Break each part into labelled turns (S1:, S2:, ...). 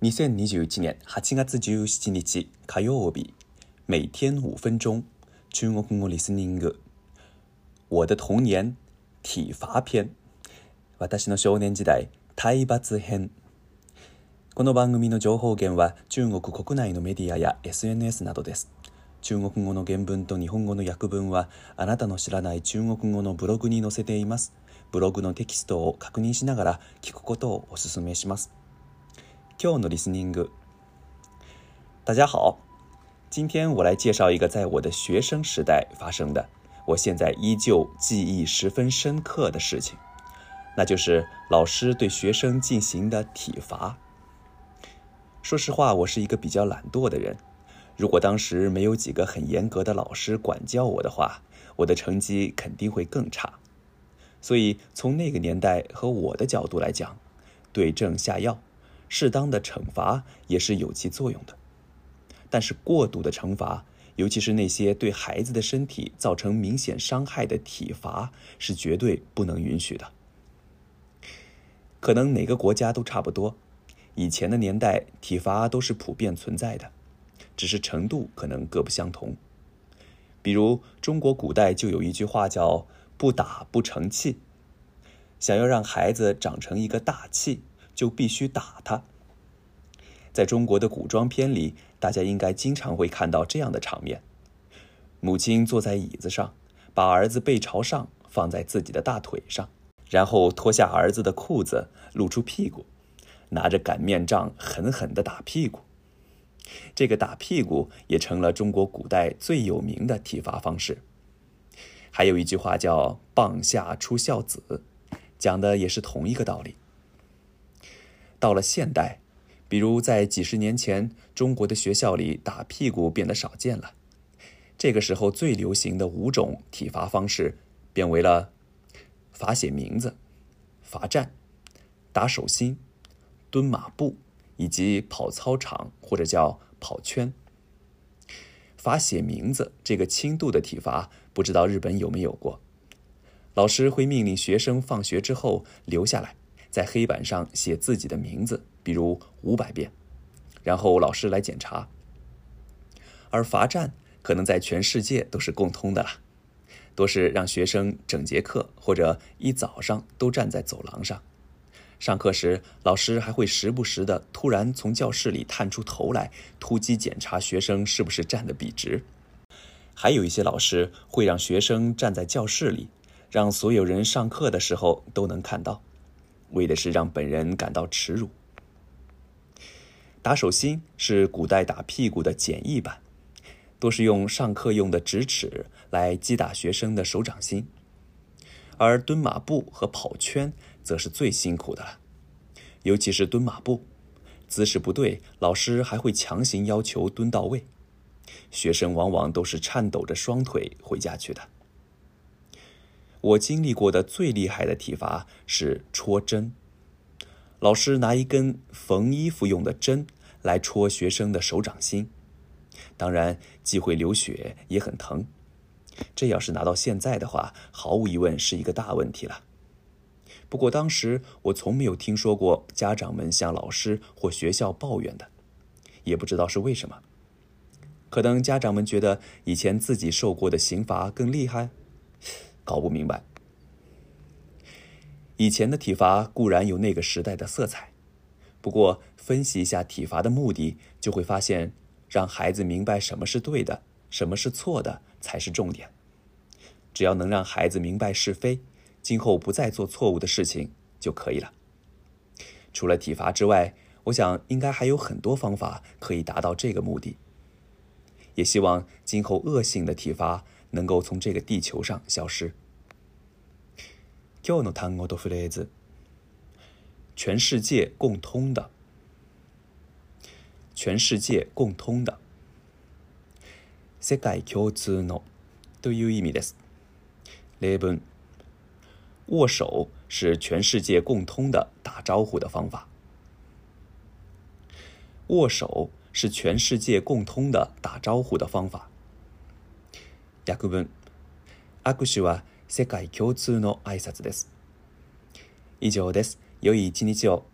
S1: 2021年8月17日火曜日每天5分钟中国語リスニング我的童年体罰篇私の少年時代体罰編この番組の情報源は中国国内のメディアや SNS などです中国語の原文と日本語の訳文はあなたの知らない中国語のブログに載せていますブログのテキストを確認しながら聞くことをお勧めします跳诺里斯宁格，大家好，今天我来介绍一个在我的学生时代发生的，我现在依旧记忆十分深刻的事情，那就是老师对学生进行的体罚。说实话，我是一个比较懒惰的人，如果当时没有几个很严格的老师管教我的话，我的成绩肯定会更差。所以从那个年代和我的角度来讲，对症下药。适当的惩罚也是有其作用的，但是过度的惩罚，尤其是那些对孩子的身体造成明显伤害的体罚，是绝对不能允许的。可能哪个国家都差不多，以前的年代体罚都是普遍存在的，只是程度可能各不相同。比如中国古代就有一句话叫“不打不成器”，想要让孩子长成一个大气。就必须打他。在中国的古装片里，大家应该经常会看到这样的场面：母亲坐在椅子上，把儿子背朝上放在自己的大腿上，然后脱下儿子的裤子，露出屁股，拿着擀面杖狠狠地打屁股。这个打屁股也成了中国古代最有名的体罚方式。还有一句话叫“棒下出孝子”，讲的也是同一个道理。到了现代，比如在几十年前，中国的学校里打屁股变得少见了。这个时候最流行的五种体罚方式，变为了罚写名字、罚站、打手心、蹲马步以及跑操场或者叫跑圈。罚写名字这个轻度的体罚，不知道日本有没有过？老师会命令学生放学之后留下来。在黑板上写自己的名字，比如五百遍，然后老师来检查。而罚站可能在全世界都是共通的啦，多是让学生整节课或者一早上都站在走廊上。上课时，老师还会时不时的突然从教室里探出头来，突击检查学生是不是站得笔直。还有一些老师会让学生站在教室里，让所有人上课的时候都能看到。为的是让本人感到耻辱。打手心是古代打屁股的简易版，多是用上课用的直尺来击打学生的手掌心，而蹲马步和跑圈则是最辛苦的了。尤其是蹲马步，姿势不对，老师还会强行要求蹲到位，学生往往都是颤抖着双腿回家去的。我经历过的最厉害的体罚是戳针。老师拿一根缝衣服用的针来戳学生的手掌心，当然既会流血也很疼。这要是拿到现在的话，毫无疑问是一个大问题了。不过当时我从没有听说过家长们向老师或学校抱怨的，也不知道是为什么。可能家长们觉得以前自己受过的刑罚更厉害？搞不明白。以前的体罚固然有那个时代的色彩，不过分析一下体罚的目的，就会发现，让孩子明白什么是对的，什么是错的才是重点。只要能让孩子明白是非，今后不再做错误的事情就可以了。除了体罚之外，我想应该还有很多方法可以达到这个目的。也希望今后恶性的体罚。能够从这个地球上消失。全世界共通的，全世界共通的，世界共通的，という意味です。レボン。握手是全世界共通的打招呼的方法。握手是全世界共通的打招呼的方法。略文握手は世界共通の挨拶です以上です良い一日を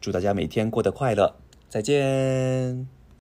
S1: 祝大家每天过得快乐再见